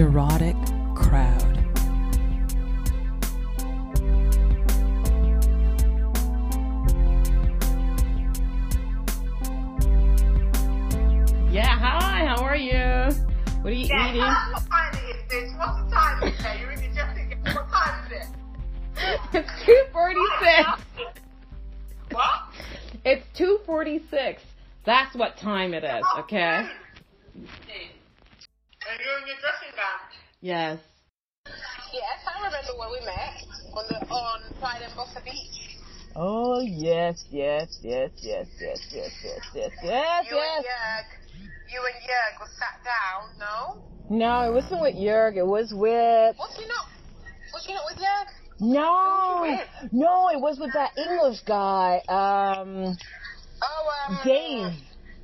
neurotic crowd. Yeah, hi, how are you? What are you Yeah, eating? what time it is, bitch? What's the time is it? You're really just thinking, what time is it? It's 246. What? It's 246. That's what time it is, oh, okay? Yes. Yes, I remember when we met on the on Playa d'en Bossa Beach. Oh, yes, yes, yes, yes, yes, yes, yes, yes, yes, You and Jörg, you and Jörg were sat down. No, No, it wasn't with Jörg. It was with. was he not? Was he not with Jörg? No, with? no, it was with that English guy. Um, Oh, um, Dave.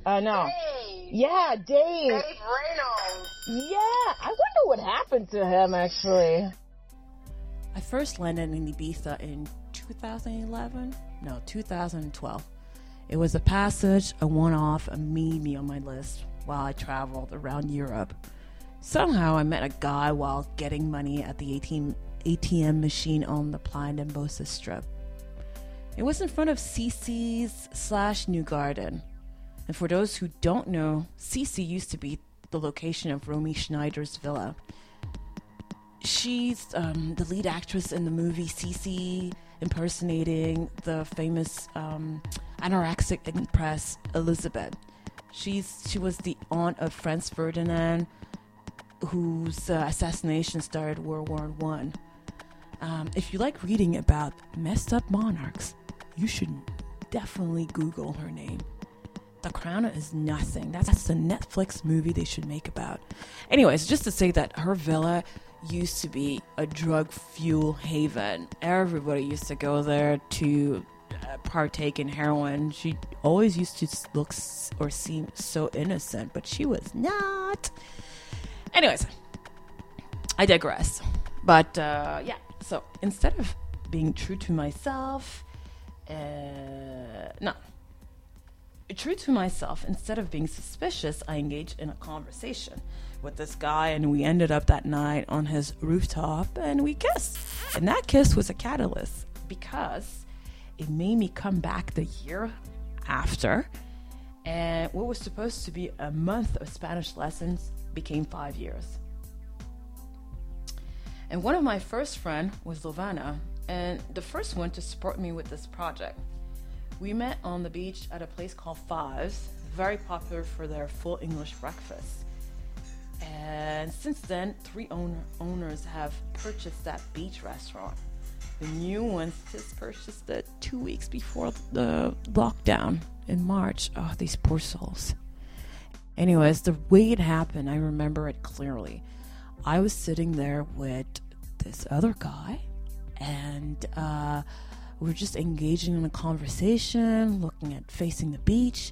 Uh, no. Dave. Yeah, Dave. Dave Reynolds. Yeah, I wonder what happened to him actually. I first landed in Ibiza in 2011. No, 2012. It was a passage, a one off, a maybe on my list while I traveled around Europe. Somehow I met a guy while getting money at the ATM, machine on the Playa de Bosa strip. It was in front of CC's slash New Garden. And for those who don't know, CC used to be the location of Romy Schneider's villa. She's um, the lead actress in the movie Sissi, impersonating the famous um, anorexic empress Elizabeth. She's she was the aunt of Franz Ferdinand, whose uh, assassination started World War One. Um, if you like reading about messed up monarchs, you should definitely Google her name. The Crown is nothing. That's, the Netflix movie they should make about. Anyways, just to say that her villa used to be a drug fuel haven. Everybody used to go there to uh, partake in heroin. She always used to look or seem so innocent, but she was not. Anyways, I digress. But uh, yeah, so instead of being true to myself, uh, no, true to myself, instead of being suspicious, I engaged in a conversation with this guy, and we ended up that night on his rooftop and we kissed. And that kiss was a catalyst because it made me come back the year after. And what was supposed to be a month of Spanish lessons became five years. And one of my first friend was Lovana, and the first one to support me with this project. We met on the beach at a place called Fives, very popular for their full English breakfast. And since then, three owner, owners have purchased that beach restaurant. The new ones just purchased it two weeks before the lockdown in March. Oh, these poor souls. Anyways, the way it happened, I remember it clearly. I was sitting there with this other guy, and uh, were just engaging in a conversation, looking at facing the beach,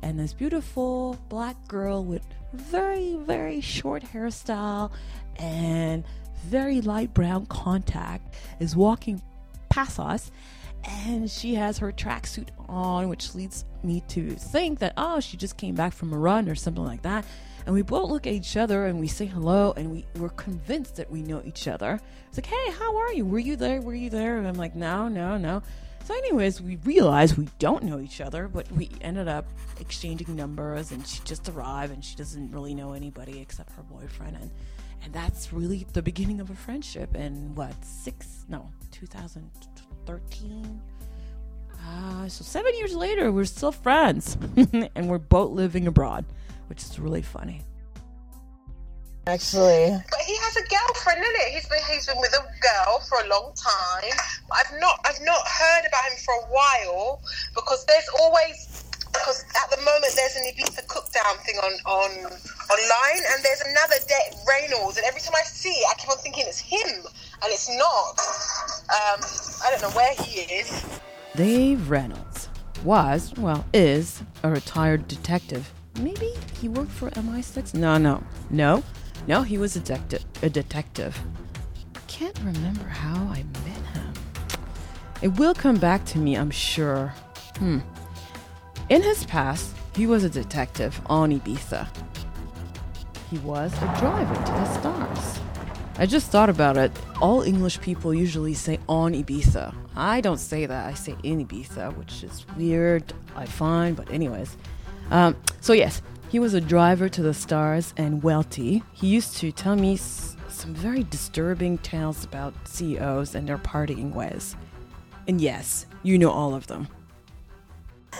and this beautiful black girl with very, very short hairstyle and very light brown contact is walking past us and she has her tracksuit on, which leads me to think that, oh, she just came back from a run or something like that. And we both look at each other and we say hello and we, we're convinced that we know each other. It's like, hey, how are you? Were you there? Were you there? And I'm like, no, no, no. So, anyways, we realize we don't know each other, but we ended up exchanging numbers and she just arrived and she doesn't really know anybody except her boyfriend. And, and that's really the beginning of a friendship. And what, six, no, 2013? Uh, so seven years later, we're still friends, and we're both living abroad, which is really funny. Actually, But he has a girlfriend, isn't it? He's been he's been with a girl for a long time. I've not I've not heard about him for a while because there's always because at the moment there's an Ibiza cookdown thing on on online and there's another Dave Reynolds and every time I see it I keep on thinking it's him and it's not. Um, I don't know where he is. Dave Reynolds was, well, is a retired detective. Maybe he worked for MI6? No, no, no, no. He was a detective. A detective. Can't remember how I met him. It will come back to me, I'm sure. Hmm. In his past, he was a detective on Ibiza. he was a driver to the stars. I just thought about it. All English people usually say on Ibiza. I don't say that. I say in Ibiza, which is weird, I find, but anyways. Um, so yes, he was a driver to the stars and wealthy. He used to tell me s- some very disturbing tales about CEOs and their partying ways. And yes, you know all of them.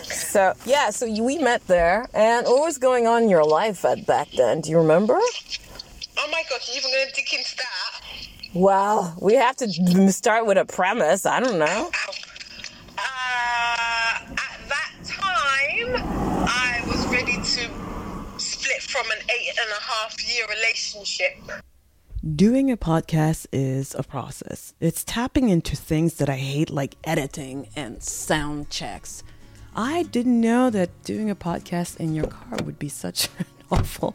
So yeah, so you- we met there, and what was going on in your life at back then? Do you remember? Oh my god, you're even gonna dig into that? Well, we have to start with a premise. I don't know. Ow. Uh, at that time, I was ready to split from an eight and a half year relationship. Doing a podcast is a process. It's tapping into things that I hate, like editing and sound checks. I didn't know that doing a podcast in your car would be such an awful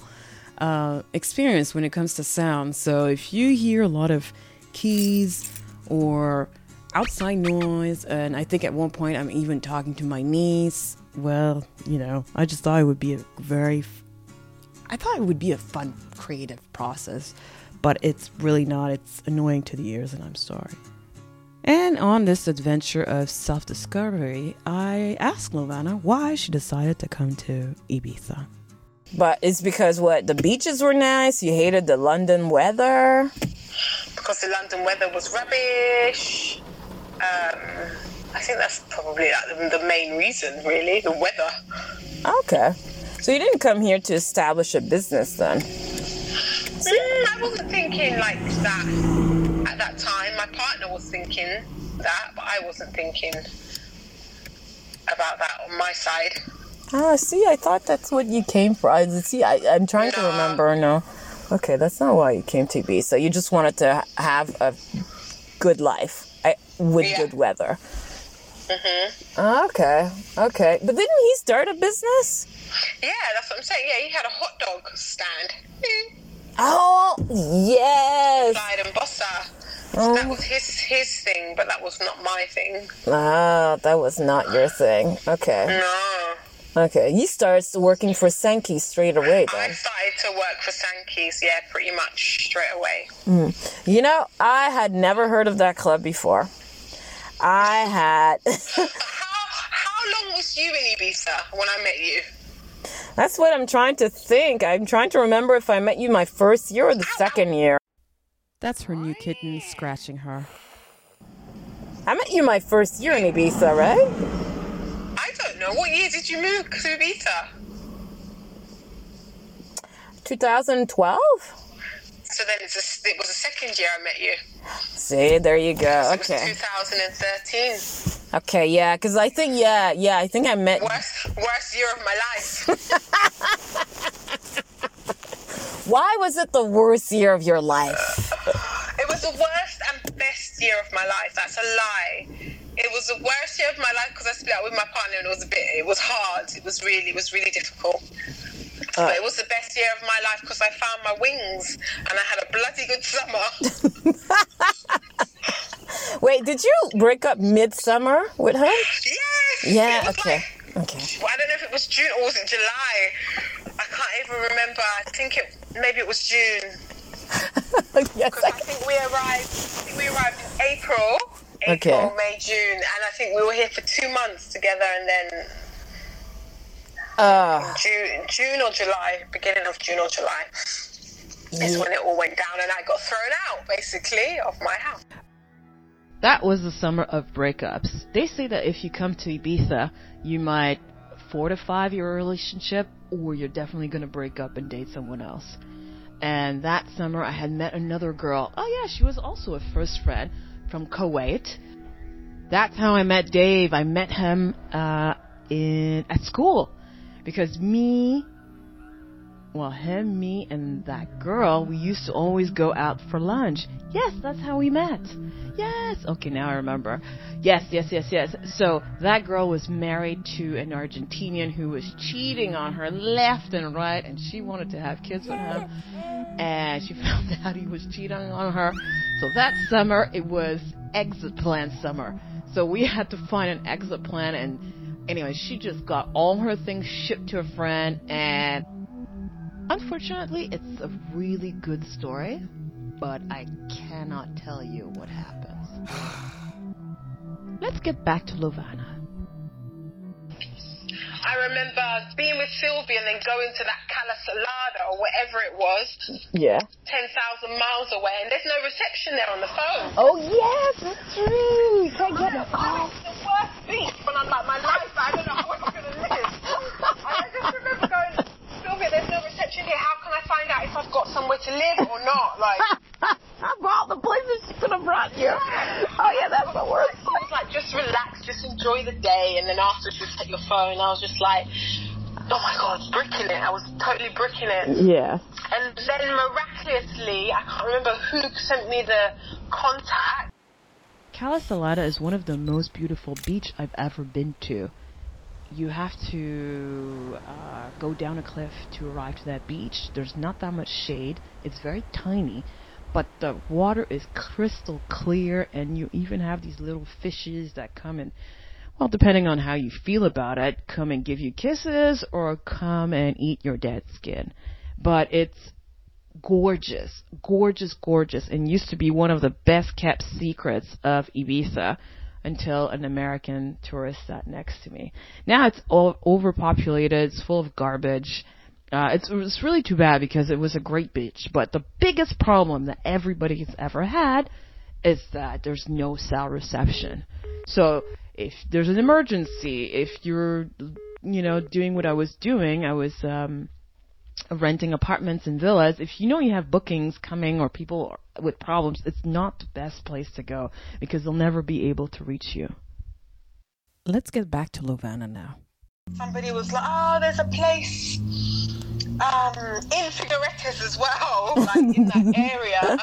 uh, experience when it comes to sound. So if you hear a lot of keys or outside noise, and I think at one point I'm even talking to my niece, well, you know, I just thought it would be a very I thought it would be a fun, creative process, but it's really not. It's annoying to the ears, and I'm sorry. And on this adventure of self discovery, I asked Lovana why she decided to come to Ibiza. But it's because what the beaches were nice. You hated the London weather. because the London weather was rubbish. Um, I think that's probably the, the main reason, really, the weather. Okay, so you didn't come here to establish a business then. Mm, I wasn't thinking like that at that time. My partner was thinking that, but I wasn't thinking about that on my side. Ah, see, I thought that's what you came for. I see. I, I'm trying to remember. No, okay, that's not why you came to be. So You just wanted to have a good life I, with Yeah. good weather. Mm-hmm. Okay, okay, but didn't he start a business? Yeah, that's what I'm saying. Yeah, he had a hot dog stand. Mm. Oh, yes. Playa d'en Bossa. Oh. That was his his thing, but that was not my thing. Ah, that was not your thing. Okay, No. okay. You started working for Sankey straight away I then. started to work for Sankeys, yeah, pretty much straight away. You know, I had never heard of that club before. I had. How how long was you in Ibiza when I met you? That's what I'm trying to think. I'm trying to remember if I met you my first year or the second year. That's her new kitten scratching her. I met you my first year in Ibiza, right? I don't know. What year did you move to Ibiza? 2012? So then it's a, it was the second year I met you. See, there you go. Okay. 2013. Okay, yeah, because I think, yeah, yeah, I think I met. Worst worst year of my life. Why was it the worst year of your life? It was the worst and best year of my life. That's a lie. It was the worst year of my life because I split up with my partner and it was a bit. It was hard. It was really. It was really difficult. But it was the best year of my life because I found my wings and I had a bloody good summer. Wait, did you break up midsummer with her? yes. Yeah, okay. like- Okay. well, I don't know if it was June or was it July. I can't even remember. I think it maybe it was June. yes, Because I think we arrived. I think we arrived in April. April, Okay. May, June, and I think we were here for two months together, and then uh, June, June or July, beginning of June or July, is when it all went down, and I got thrown out basically of my house. That was the summer of breakups. They say that if you come to Ibiza, you might fortify your relationship or you're definitely going to break up and date someone else. And that summer I had met another girl. Oh yeah, she was also a first friend from Kuwait. That's how I met Dave. I met him uh, in at school because me well, him, me, and that girl, we used to always go out for lunch. Yes, that's how we met. Yes. Okay, now I remember. Yes, yes, yes, yes. So that girl was married to an Argentinian who was cheating on her left and right, and she wanted to have kids with him. And she found out he was cheating on her. So that summer, it was exit plan summer. So we had to find an exit plan, and anyway, she just got all her things shipped to a friend, and Unfortunately, it's a really good story, but I cannot tell you what happens. Let's get back to Lovana. I remember being with Sylvia and then going to that Cala Salada or whatever it was, Yeah. 10,000 miles away, and there's no reception there on the phone. Oh yes, that's true. You can't get a call. It's the worst beat when I'm like, my life, I don't know how I'm going to live. I just remember going, Sylvia, there's no reception here. How can I find out if I've got somewhere to live or not? Like, of all the places she could have brought you. Oh yeah, that's the worst. She was like, just relax, just enjoy the day, and then after she'd take your phone. I was just like, oh my god, bricking it. I was totally bricking it. Yeah. And then miraculously, I can't remember who sent me the contact. Cala Salada is one of the most beautiful beach I've ever been to. You have to uh, go down a cliff to arrive to that beach. There's not that much shade. It's very tiny, but the water is crystal clear, and you even have these little fishes that come and, well, depending on how you feel about it, come and give you kisses or come and eat your dead skin. But it's gorgeous, gorgeous, gorgeous, and used to be one of the best kept secrets of Ibiza until an American tourist sat next to me. Now it's all overpopulated, it's full of garbage. Uh, it's, it's really too bad because it was a great beach, but the biggest problem that everybody has ever had is that there's no cell reception. So if there's an emergency, if you're, you know, doing what I was doing, I was, um, renting apartments and villas, if you know you have bookings coming or people with problems, it's not the best place to go because they'll never be able to reach you. Let's get back to Lovana now. Somebody was like, oh, there's a place um, in Figueretes as well, like in that area.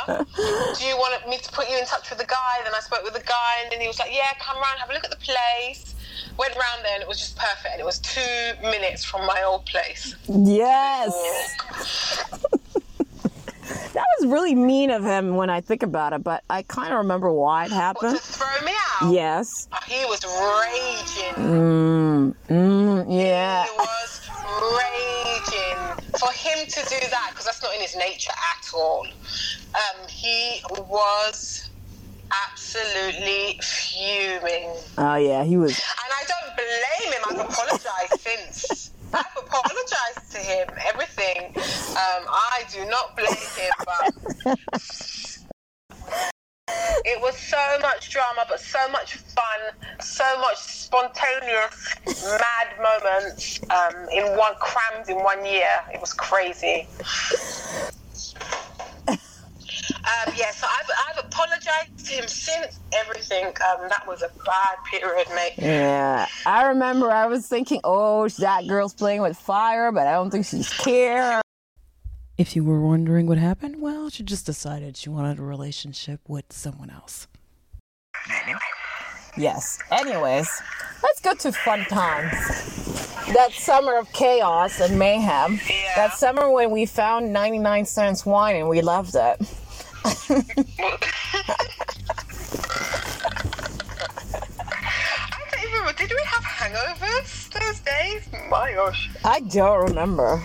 Do you want me to put you in touch with the guy? Then I spoke with the guy, and then he was like, yeah, come round, have a look at the place. Went round there, and it was just perfect. And it was two minutes from my old place. Yes. That was really mean of him when I think about it, but I kind of remember why it What, to happened. throw me out? Yes. Oh, he was raging. Mm, mm, yeah. He was raging. For him to do that, because that's not in his nature at all, um, he was absolutely fuming. Oh yeah, he was. And I don't blame him. I've apologized since. I've apologized to him, everything. Um, I do not blame him, but it was so much drama, but so much fun, so much spontaneous, mad moments um, in one crammed in one year. It was crazy. Um, yeah, so I've, I've apologized to him since everything. Um, that was a bad period, mate. Yeah, I remember I was thinking, oh, that girl's playing with fire, but I don't think she's care. If you were wondering what happened, well, she just decided she wanted a relationship with someone else. Yes. Anyways, let's go to fun times. That summer of chaos and mayhem. Yeah. That summer when we found 99 cents wine and we loved it. I don't even remember. Did we have hangovers those days? My gosh. I don't remember.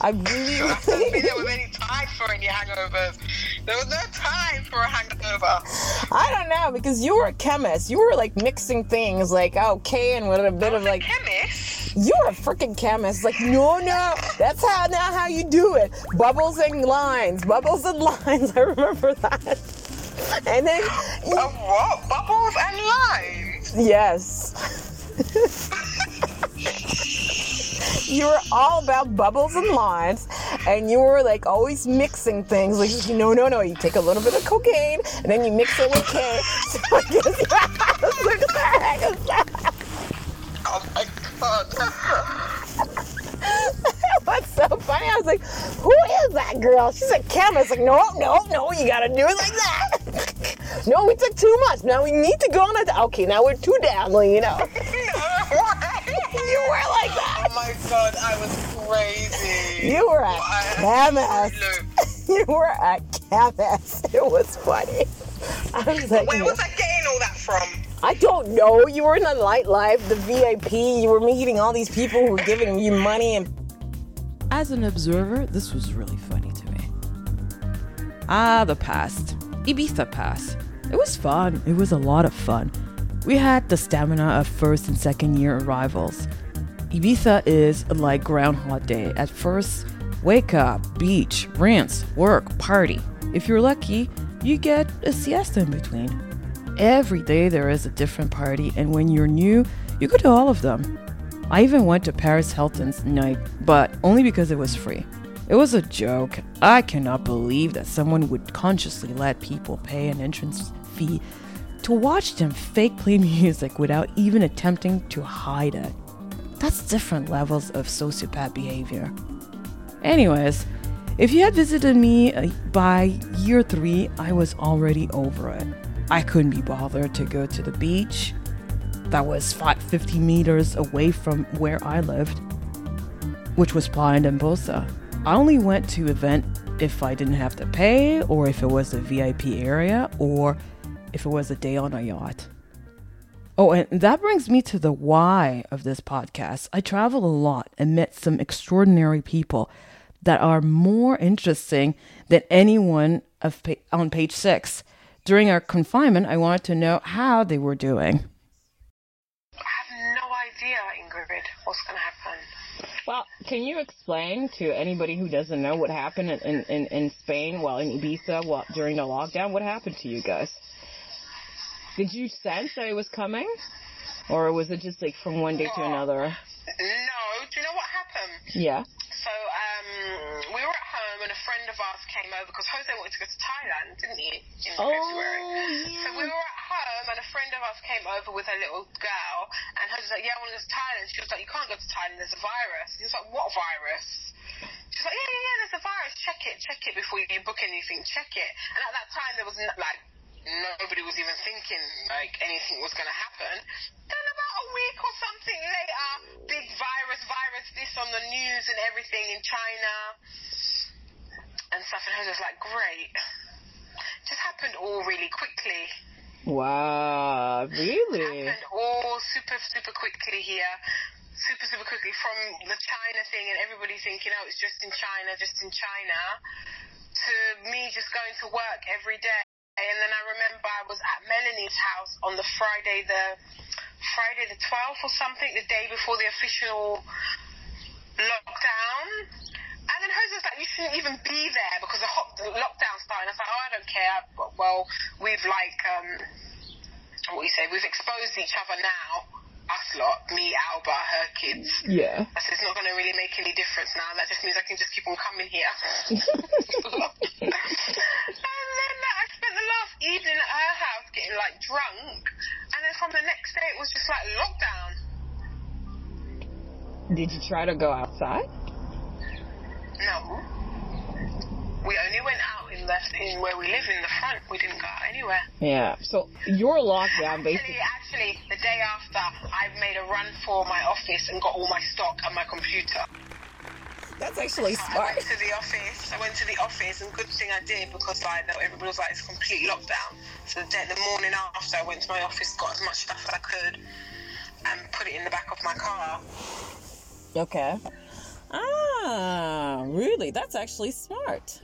I I don't think really, there was any time for any hangovers. There was no time for a hangover. I don't know because you were a chemist. You were like mixing things like oh, okay and with a bit of like Chemist. you were a freaking chemist. Like no, no, that's how not how you do it. Bubbles and lines, bubbles and lines. I remember that. And then Of what? Bubbles and lines? yes. you were all about bubbles and lines, and you were like always mixing things. Like, no, no, no. You take a little bit of cocaine, and then you mix it with K. So I guess look at that. Oh my god. What's so funny? I was like, who is that girl? She's a chemist. Like, no, no, no. You gotta do it like that. no, we took too much. Now we need to go on a. Okay, now we're too down. You know. You were god, I was crazy. You were a What? chemist. You were a chemist. It was funny. I was like, Where was I getting all that from? I don't know. You were in the nightlife, the VIP. You were meeting all these people who were giving you money and as an observer, this was really funny to me. Ah, the past. Ibiza Pass. It was fun. It was a lot of fun. We had the stamina of first and second year arrivals. Ibiza is like Groundhog Day. At first, wake up, beach, rinse, work, party. If you're lucky, you get a siesta in between. Every day there is a different party, and when you're new, you go to all of them. I even went to Paris Hilton's night, but only because it was free. It was a joke. I cannot believe that someone would consciously let people pay an entrance fee to watch them fake play music without even attempting to hide it. That's different levels of sociopath behavior. Anyways, if you had visited me uh, by year three, I was already over it. I couldn't be bothered to go to the beach that was 50 meters away from where I lived, which was Playa d'en Bossa. I only went to event if I didn't have to pay, or if it was a VIP area, or if it was a day on a yacht. Oh, and that brings me to the why of this podcast. I travel a lot and met some extraordinary people that are more interesting than anyone of pa- on page six. During our confinement, I wanted to know how they were doing. I have no idea, Ingrid, what's going to happen. Well, can you explain to anybody who doesn't know what happened in, in, in Spain, well, in Ibiza, well, during the lockdown? What happened to you guys? Did you sense that it was coming? Or was it just like from one day to another? No, do you know what happened? Yeah. So um, we were at home and a friend of ours came over because Jose wanted to go to Thailand, didn't he, in Oh, February? yeah. So we were at home and a friend of ours came over with her little girl and Jose was like, yeah, I want to go to Thailand. She was like, you can't go to Thailand, there's a virus. He was like, what virus? She's like, yeah, yeah, yeah, there's a virus. Check it, check it before you book anything. Check it. And at that time, there was like nobody was even thinking like anything was going to happen. Then about a week or something later, big virus, virus, this on the news and everything in China and stuff. And I was like, great. Just happened all really quickly. Wow, really? Happened all super, super quickly here. Super, super quickly from the China thing and everybody thinking, oh, it's just in China, just in China, to me just going to work every day. And then I remember I was at Melanie's house on the Friday the Friday the 12th or something, the day before the official lockdown. And then Jose was like, you shouldn't even be there because the, hot, the lockdown started. I was like, oh, I don't care. Well, we've like, um, what you say, we've exposed each other now. Us lot, me, Alba, her kids. Yeah. I said, it's not going to really make any difference now. That just means I can just keep on coming here. and then uh, I spent the last evening at her house getting like drunk. And then from the next day, it was just like lockdown. Did you try to go outside? No. We only went out in the in where we live in the front. We didn't go out anywhere. Yeah. So your lockdown basically. Actually, actually, the day after, I made a run for my office and got all my stock and my computer. That's actually smart. I went to the office. I went to the office, and good thing I did because like everybody was like it's complete lockdown. So the, day, the morning after, I went to my office, got as much stuff as I could, and put it in the back of my car. Okay. Ah, really? That's actually smart.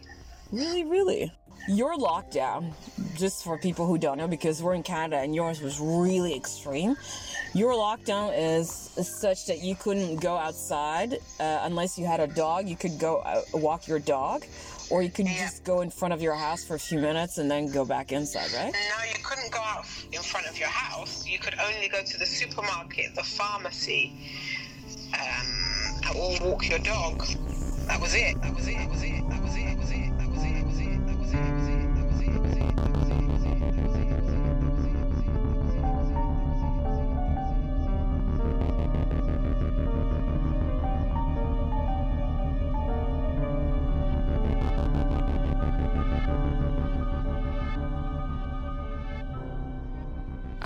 Really, really. Your lockdown, just for people who don't know, because we're in Canada and yours was really extreme. Your lockdown is such that you couldn't go outside uh, unless you had a dog. You could go uh, walk your dog, or you could Yeah. just go in front of your house for a few minutes and then go back inside, right? No, you couldn't go out in front of your house. You could only go to the supermarket, the pharmacy, um, or walk your dog. That was it. That was it. That was it. That was it. That was it.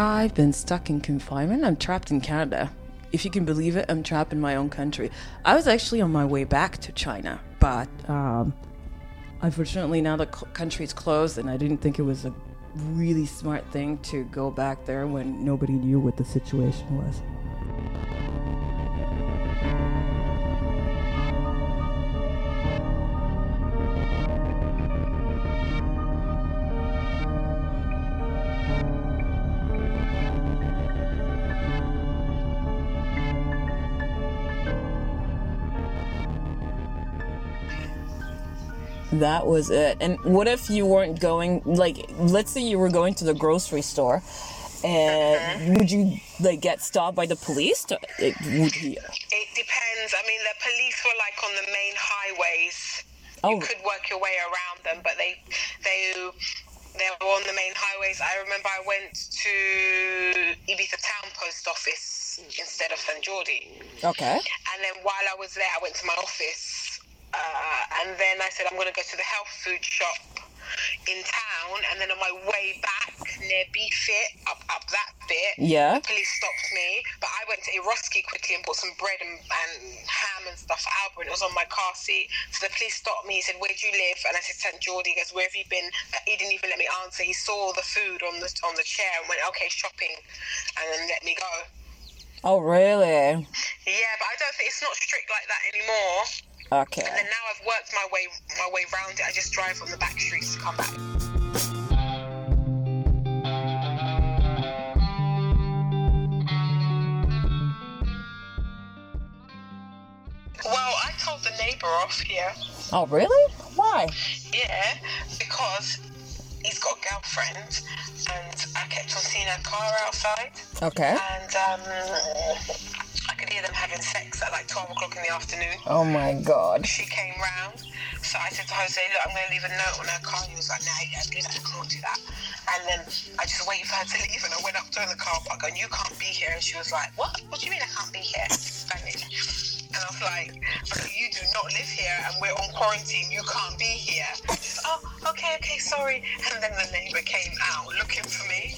I've been stuck in confinement. I'm trapped in Canada. If you can believe it, I'm trapped in my own country. I was actually on my way back to China, but um, unfortunately now the country's closed, and I didn't think it was a really smart thing to go back there when nobody knew what the situation was. That was it. And what if you weren't going? Like, let's say you were going to the grocery store, and uh-huh. would you like get stopped by the police? To, it, would you, It depends. I mean, the police were like on the main highways. oh, You could work your way around them, but they they they were on the main highways. I remember I went to Ibiza Town Post Office instead of Sant Jordi, okay. and then while I was there, I went to my office, uh, and then I said I'm going to go to the health food shop in town, and then on my way back near BFit, up up that bit, Yeah. the police stopped me, but I went to Eroski quickly and bought some bread and, and ham and stuff for Albert. and It was on my car seat. So the police stopped me. He said, "Where do you live?" And I said, "Sant Jordi." He goes, "Where have you been?" Uh, He didn't even let me answer. He saw the food on the on the chair and went, "Okay, shopping," and then let me go. Oh, really? Yeah, but I don't think it's not strict like that anymore. Okay. And then now I've worked my way my way round it. I just drive on the back streets to come back. Well, I told the neighbour off here. Oh, really? Why? Yeah, because he's got a girlfriend, and I kept on seeing her car outside, Okay. and um, Them having sex at like twelve o'clock in the afternoon. Oh my God. She came round, so I said to Jose, "Look, I'm going to leave a note on her car." He was like, "No, yeah, do that. I can't do that." And then I just waited for her to leave, and I went up to her in the car park, and you can't be here. And she was like, "What? What do you mean I can't be here?" Spanish. And I was like, "Okay, "You do not live here, and we're on quarantine. You can't be here." "Oh, okay, okay, sorry." And then the neighbour came out looking for me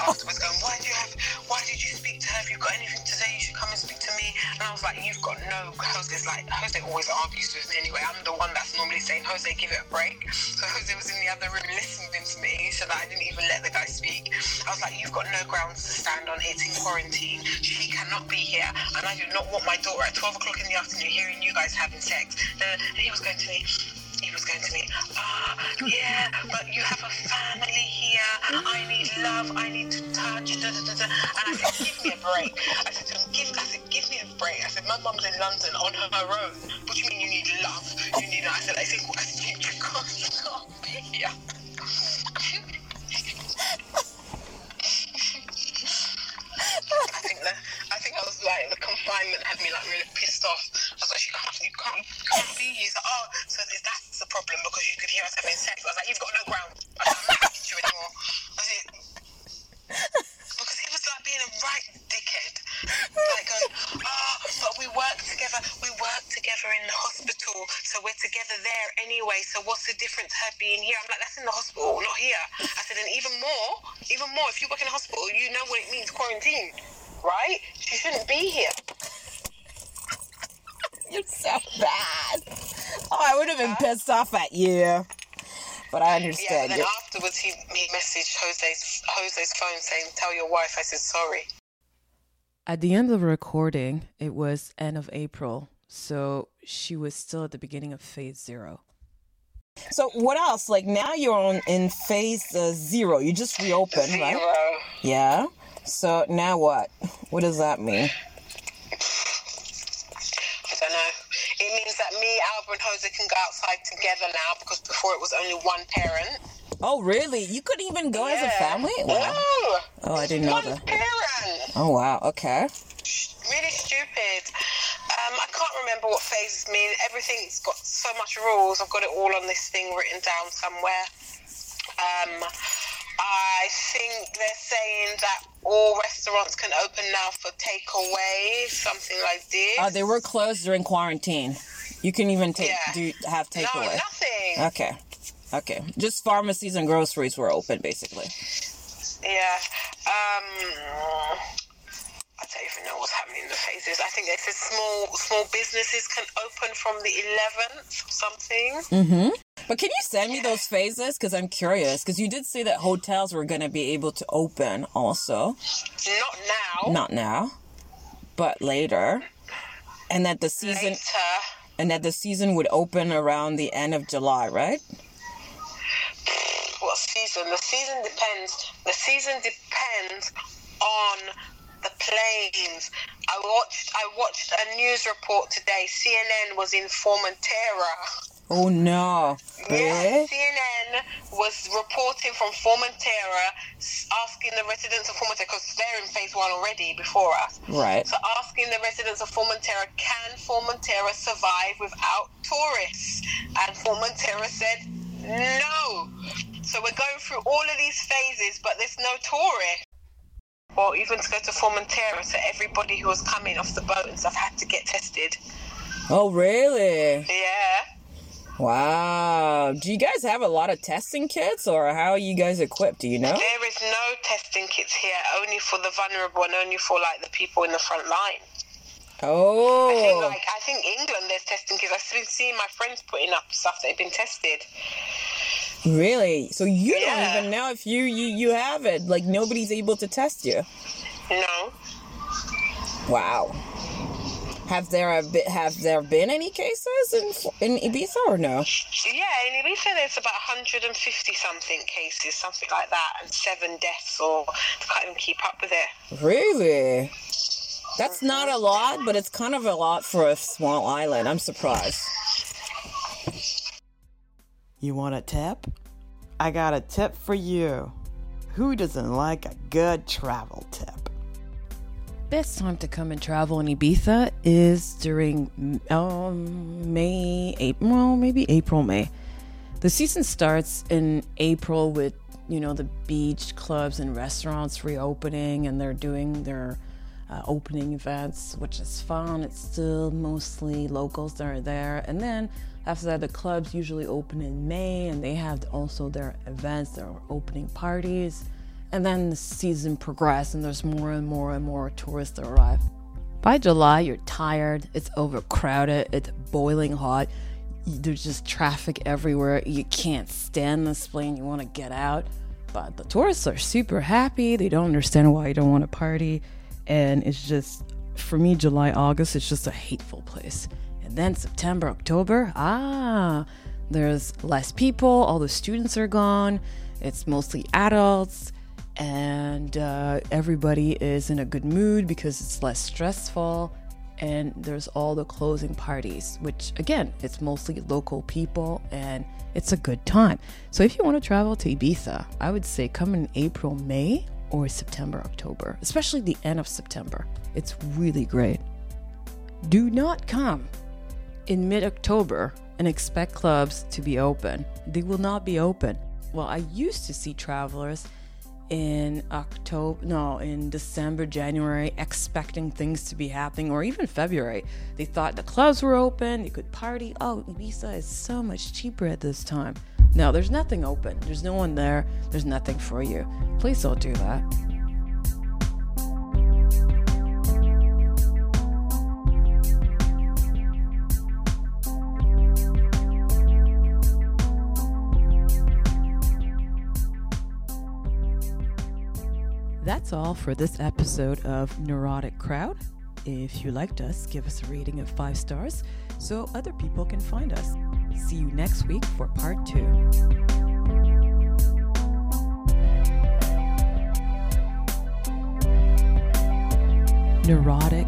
afterwards, going, "Why do you have? Why did you speak to her? If you've got anything to say, you should come and speak to me." And I was like, "You've got no." Jose's like, Jose always argues with me anyway. I'm the one that's normally saying, "Jose, give it a break." So Jose was in the other room listening to me, so that I didn't even let the guy speak. I was like, "You've got no grounds to stand on. It's in quarantine. She cannot be here, and I do not want my daughter at 12 o'clock in the afternoon hearing you guys having sex." And he was going to me. To me, ah, yeah, but you have a family here. I need love. I need to touch. Da, da, da. And I said, give me a break. I said give, I said, give me a break. I said, my mum's in London on her own. What do you mean you need love? You need, I said, I said, I said, you, can't, be here. I think that I think I was like the confinement had me like really pissed off. I was like, you can't, you can't, you can't be here. Like, oh, so that's the problem because you could hear us having sex. I was like, you've got no ground. I I'm not talking to you anymore. I said, because he was like being a right dickhead, like going, oh, but we work together. We work together in the hospital, so we're together there anyway. So what's the difference her being here? I'm like, that's in the hospital, not here. I said, and even more, even more, if you work in a hospital, you know what it means quarantine, right? She shouldn't be here. You're so bad. Oh, I would have been pissed off at you. But I understand. Yeah, understand then afterwards he, he messaged Jose's Jose's phone saying, "Tell your wife I said sorry." At the end of the recording, it was end of April, so she was still at the beginning of phase zero. So what else? Like now you're on in phase uh, zero. You just reopened, right? Yeah. So now what? What does that mean? I don't know. It means that me, Jose can go outside together now because before it was only one parent. Oh, really? You could even go as a family? Wow. No. Oh, I didn't know one that. parent. Oh, wow. Okay. Really stupid. Um, I can't remember what phases mean. Everything's got so much rules. I've got it all on this thing written down somewhere. Um, I think they're saying that all restaurants can open now for takeaway, something like this. Uh, they were closed during quarantine. You can even take Yeah. do have no, takeaway. nothing. Okay. Okay. Just pharmacies and groceries were open, basically. Yeah. Um, I don't even know what's happening in the phases. I think they said small small businesses can open from the 11th or something. But can you send me those phases? Because I'm curious. Because you did say that hotels were going to be able to open also. Not now. Not now, but later. And that the season Later. And that the season would open around the end of July, right? What season? The season depends. The season depends on the planes. I watched. I watched a news report today. CNN was in Formentera. Oh no. Yeah, CNN was reporting from Formentera, asking the residents of Formentera, because they're in phase one already before us. Right. So asking the residents of Formentera, can Formentera survive without tourists? And Formentera said, no. So we're going through all of these phases, but there's no tourists. Or even to go to Formentera, so everybody who was coming off the boat and stuff had to get tested. Oh really? Yeah. Wow. Do you guys have a lot of testing kits or how are you guys equipped? Do you know? There is no testing kits here, only for the vulnerable and only for like the people in the front line. Oh. I think Oh. like I think England there's testing kits. I've been seeing my friends putting up stuff that have been tested. Really? So you Yeah. don't even know if you, you you have it. Like nobody's able to test you. No. Wow. Have there been, have there been any cases in in Ibiza or no? Yeah, in Ibiza there's about 150 something cases, something like that, and seven deaths or I can't even keep up with it. Really? That's mm-hmm. not a lot, but it's kind of a lot for a small island. I'm surprised. You want a tip? I got a tip for you. Who doesn't like a good travel tip? Best time to come and travel in Ibiza is during um, May, April, well, maybe April, May. The season starts in April with, you know, the beach clubs and restaurants reopening and they're doing their uh, opening events, which is fun. It's still mostly locals that are there. And then after that, the clubs usually open in May and they have also their events, their opening parties. And then the season progresses and there's more and more and more tourists that arrive. By July, you're tired, it's overcrowded, it's boiling hot. There's just traffic everywhere. You can't stand this plane, you want to get out. But the tourists are super happy. They don't understand why you don't want to party. And it's just, for me, July, August, it's just a hateful place. And then September, October, ah, there's less people, all the students are gone, it's mostly adults and uh, everybody is in a good mood because it's less stressful and there's all the closing parties which again it's mostly local people and it's a good time so if you want to travel to ibiza i would say come in april may or september october especially the end of september it's really great do not come in mid October and expect clubs to be open. They will not be open. Well, I used to see travelers in October, no, in December, January, expecting things to be happening, or even February. They thought the clubs were open, they could party. Oh, Ibiza is so much cheaper at this time. No, there's nothing open. There's no one there. There's nothing for you. Please don't do that. That's all for this episode of Neurotic Crowd. If you liked us, give us a rating of five stars so other people can find us. See you next week for part two. Neurotic